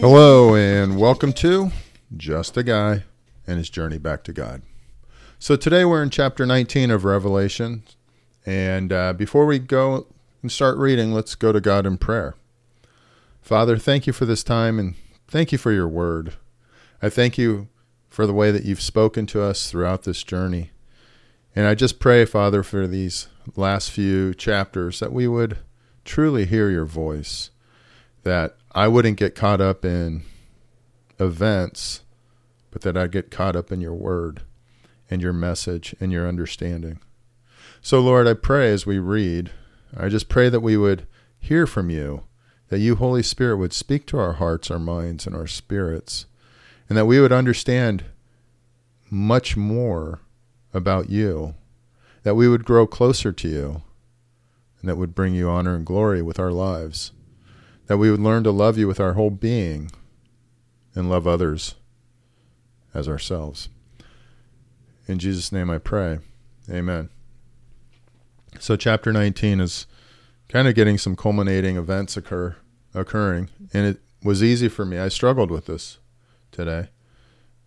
Hello, and welcome to Just a Guy and His Journey Back to God. So, today we're in chapter 19 of Revelation. And uh, before we go and start reading, let's go to God in prayer. Father, thank you for this time and thank you for your word. I thank you for the way that you've spoken to us throughout this journey. And I just pray, Father, for these last few chapters that we would truly hear your voice, that I wouldn't get caught up in events, but that I'd get caught up in your word and your message and your understanding. So, Lord, I pray as we read, I just pray that we would hear from you, that you, Holy Spirit, would speak to our hearts, our minds, and our spirits, and that we would understand much more about you, that we would grow closer to you, and that would bring you honor and glory with our lives, that we would learn to love you with our whole being and love others as ourselves. In Jesus' name I pray. Amen. So, chapter 19 is kind of getting some culminating events occur occurring, and it was easy for me. I struggled with this today,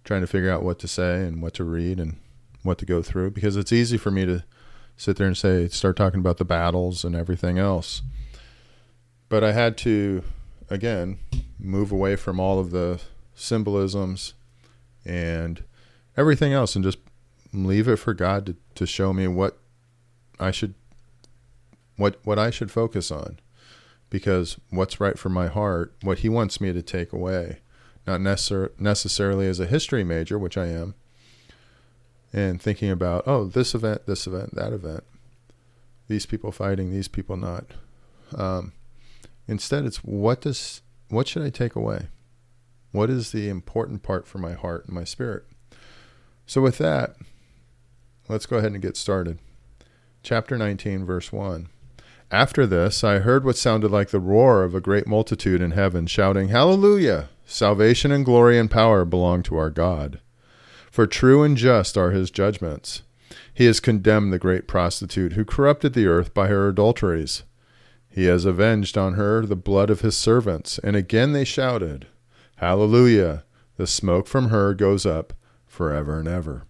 trying to figure out what to say and what to read and what to go through because it's easy for me to sit there and say start talking about the battles and everything else. But I had to again move away from all of the symbolisms and everything else and just leave it for God to, to show me what I should what what I should focus on because what's right for my heart, what he wants me to take away, not necessar- necessarily as a history major, which I am, and thinking about, oh, this event, this event, that event, these people fighting, these people not. Um, instead, it's what does what should I take away? What is the important part for my heart and my spirit? So, with that, let's go ahead and get started. Chapter 19, verse 1. After this, I heard what sounded like the roar of a great multitude in heaven, shouting, Hallelujah! Salvation and glory and power belong to our God for true and just are his judgments. He has condemned the great prostitute who corrupted the earth by her adulteries. He has avenged on her the blood of his servants. And again they shouted, Hallelujah! The smoke from her goes up forever and ever.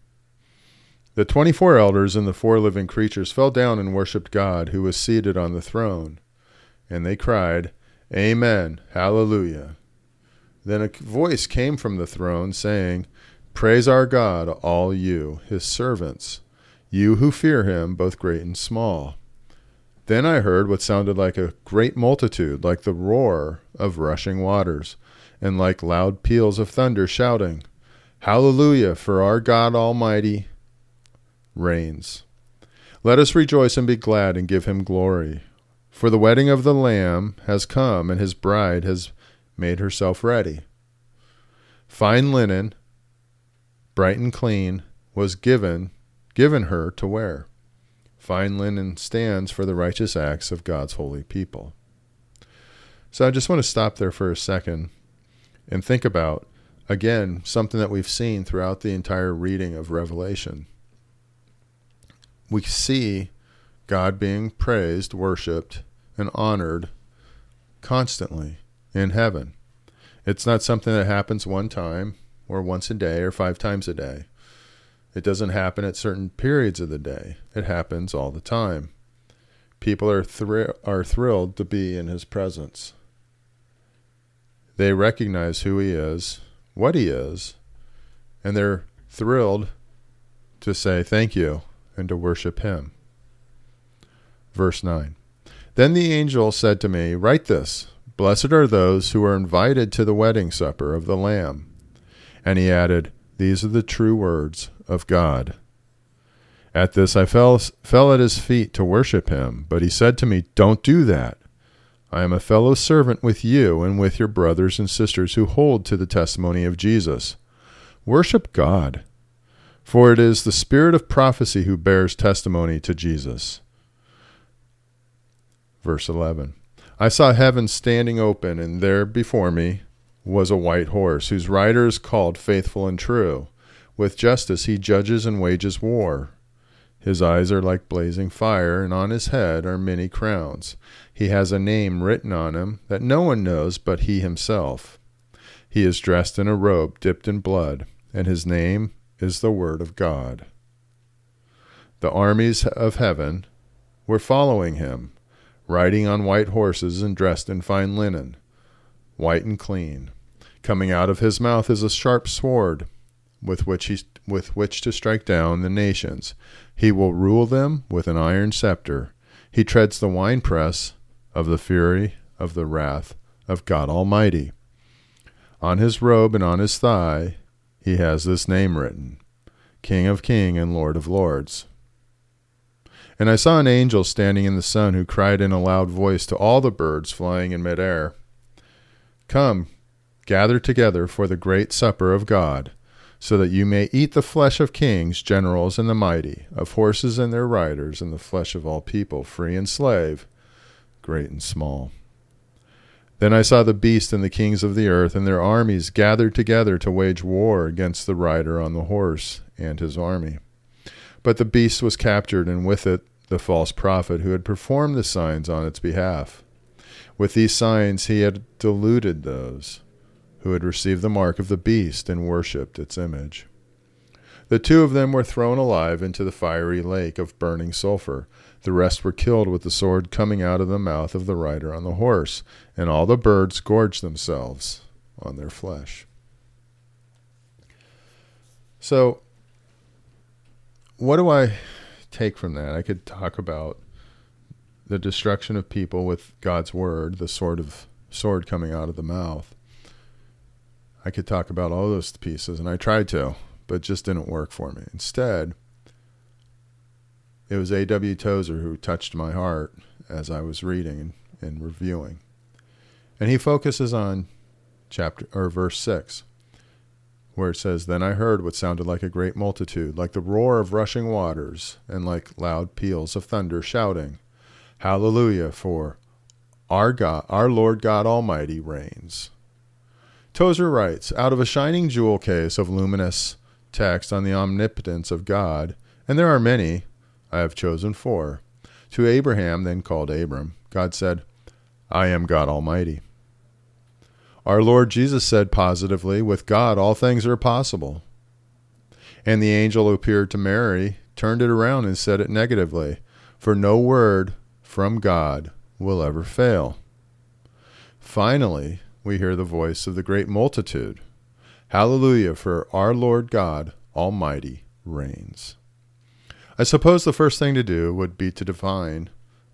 The twenty four elders and the four living creatures fell down and worshipped God, who was seated on the throne. And they cried, Amen, Hallelujah. Then a voice came from the throne, saying, Praise our God, all you, his servants, you who fear him, both great and small. Then I heard what sounded like a great multitude, like the roar of rushing waters, and like loud peals of thunder, shouting, Hallelujah, for our God Almighty reigns. Let us rejoice and be glad and give him glory. For the wedding of the Lamb has come, and his bride has made herself ready. Fine linen, bright and clean, was given given her to wear. Fine linen stands for the righteous acts of God's holy people. So I just want to stop there for a second and think about again something that we've seen throughout the entire reading of Revelation. We see God being praised, worshiped, and honored constantly in heaven. It's not something that happens one time or once a day or five times a day. It doesn't happen at certain periods of the day. It happens all the time. People are thr- are thrilled to be in his presence. They recognize who he is, what he is, and they're thrilled to say thank you and to worship him. Verse 9. Then the angel said to me, Write this Blessed are those who are invited to the wedding supper of the Lamb. And he added, These are the true words of God. At this I fell, fell at his feet to worship him, but he said to me, Don't do that. I am a fellow servant with you and with your brothers and sisters who hold to the testimony of Jesus. Worship God, for it is the spirit of prophecy who bears testimony to Jesus. Verse 11 I saw heaven standing open, and there before me was a white horse, whose rider is called Faithful and True. With justice he judges and wages war. His eyes are like blazing fire, and on his head are many crowns. He has a name written on him that no one knows but he himself. He is dressed in a robe dipped in blood, and his name is the Word of God. The armies of heaven were following him, riding on white horses and dressed in fine linen, white and clean. Coming out of his mouth is a sharp sword, with which he with which to strike down the nations. He will rule them with an iron scepter. He treads the winepress of the fury of the wrath of God Almighty. On his robe and on his thigh he has this name written King of Kings and Lord of Lords. And I saw an angel standing in the sun who cried in a loud voice to all the birds flying in midair Come, gather together for the great supper of God so that you may eat the flesh of kings, generals, and the mighty, of horses and their riders, and the flesh of all people, free and slave, great and small. Then I saw the beast and the kings of the earth and their armies gathered together to wage war against the rider on the horse and his army. But the beast was captured, and with it the false prophet who had performed the signs on its behalf. With these signs he had deluded those who had received the mark of the beast and worshipped its image. The two of them were thrown alive into the fiery lake of burning sulphur. The rest were killed with the sword coming out of the mouth of the rider on the horse, and all the birds gorged themselves on their flesh. So, what do I take from that? I could talk about the destruction of people with God's word, the sword of sword coming out of the mouth. I could talk about all those pieces, and I tried to, but just didn't work for me. Instead, it was A.W. Tozer who touched my heart as I was reading and, and reviewing. And he focuses on chapter or verse 6 where it says then I heard what sounded like a great multitude like the roar of rushing waters and like loud peals of thunder shouting hallelujah for our God our Lord God Almighty reigns Tozer writes Out of a shining jewel case of luminous text on the omnipotence of God, and there are many, I have chosen four. To Abraham, then called Abram, God said, I am God Almighty. Our Lord Jesus said positively, With God all things are possible. And the angel who appeared to Mary turned it around and said it negatively, For no word from God will ever fail. Finally, we hear the voice of the great multitude. Hallelujah, for our Lord God Almighty reigns. I suppose the first thing to do would be to define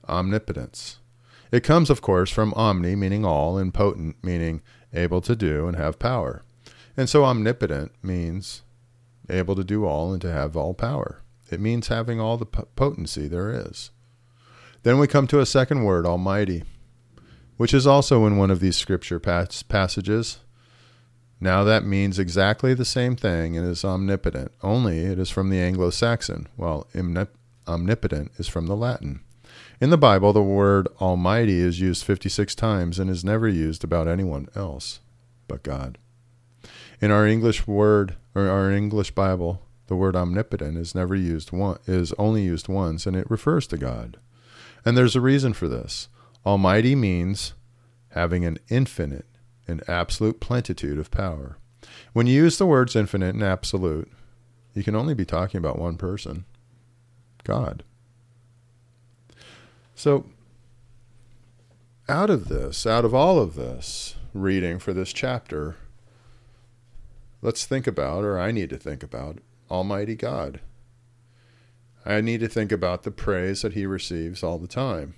omnipotence. It comes, of course, from omni, meaning all, and potent, meaning able to do and have power. And so omnipotent means able to do all and to have all power. It means having all the potency there is. Then we come to a second word, almighty which is also in one of these scripture pas- passages. Now that means exactly the same thing and is omnipotent, only it is from the Anglo Saxon, while omnipotent is from the Latin. In the Bible, the word Almighty is used 56 times and is never used about anyone else but God. In our English word or our English Bible, the word omnipotent is never used one is only used once and it refers to God. And there's a reason for this. Almighty means having an infinite and absolute plenitude of power. When you use the words infinite and absolute, you can only be talking about one person God. So, out of this, out of all of this reading for this chapter, let's think about, or I need to think about, Almighty God. I need to think about the praise that he receives all the time.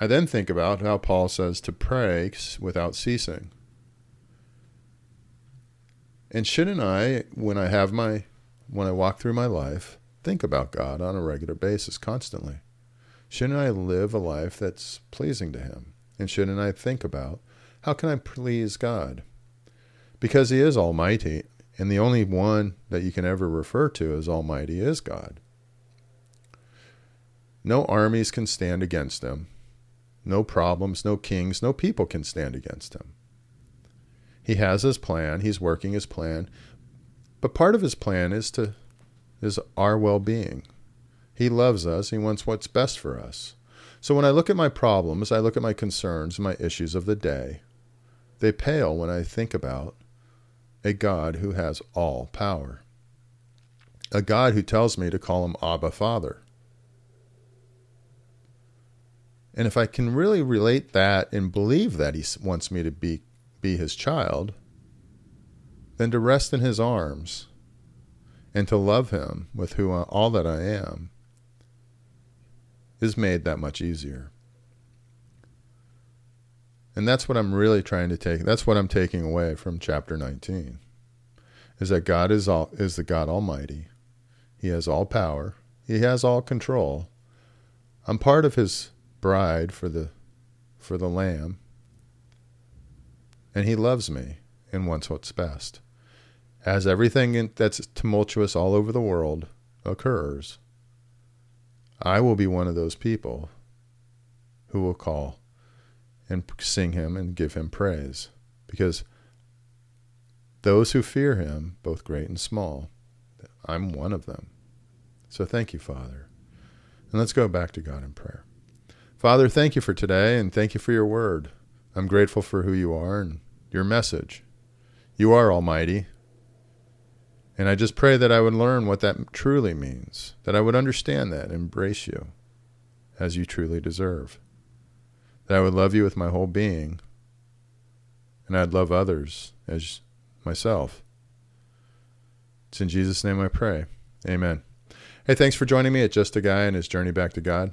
I then think about how Paul says to pray without ceasing. And shouldn't I, when I have my, when I walk through my life, think about God on a regular basis, constantly? Shouldn't I live a life that's pleasing to Him? And shouldn't I think about how can I please God? Because He is Almighty, and the only one that you can ever refer to as Almighty is God. No armies can stand against Him no problems, no kings, no people can stand against him. He has his plan, he's working his plan, but part of his plan is to is our well-being. He loves us. He wants what's best for us. So when I look at my problems, I look at my concerns, my issues of the day, they pale when I think about a God who has all power. A God who tells me to call him Abba Father. And if I can really relate that and believe that he wants me to be, be his child, then to rest in his arms and to love him with who I, all that I am is made that much easier. And that's what I'm really trying to take. That's what I'm taking away from chapter 19. Is that God is all is the God Almighty. He has all power. He has all control. I'm part of his bride for the for the lamb. And he loves me and wants what's best. As everything that's tumultuous all over the world occurs, I will be one of those people who will call and sing him and give him praise because those who fear him, both great and small, I'm one of them. So thank you, Father. And let's go back to God in prayer. Father, thank you for today and thank you for your word. I'm grateful for who you are and your message. You are almighty. And I just pray that I would learn what that truly means, that I would understand that, embrace you as you truly deserve, that I would love you with my whole being, and I'd love others as myself. It's in Jesus' name I pray. Amen. Hey, thanks for joining me at Just a Guy and His Journey Back to God.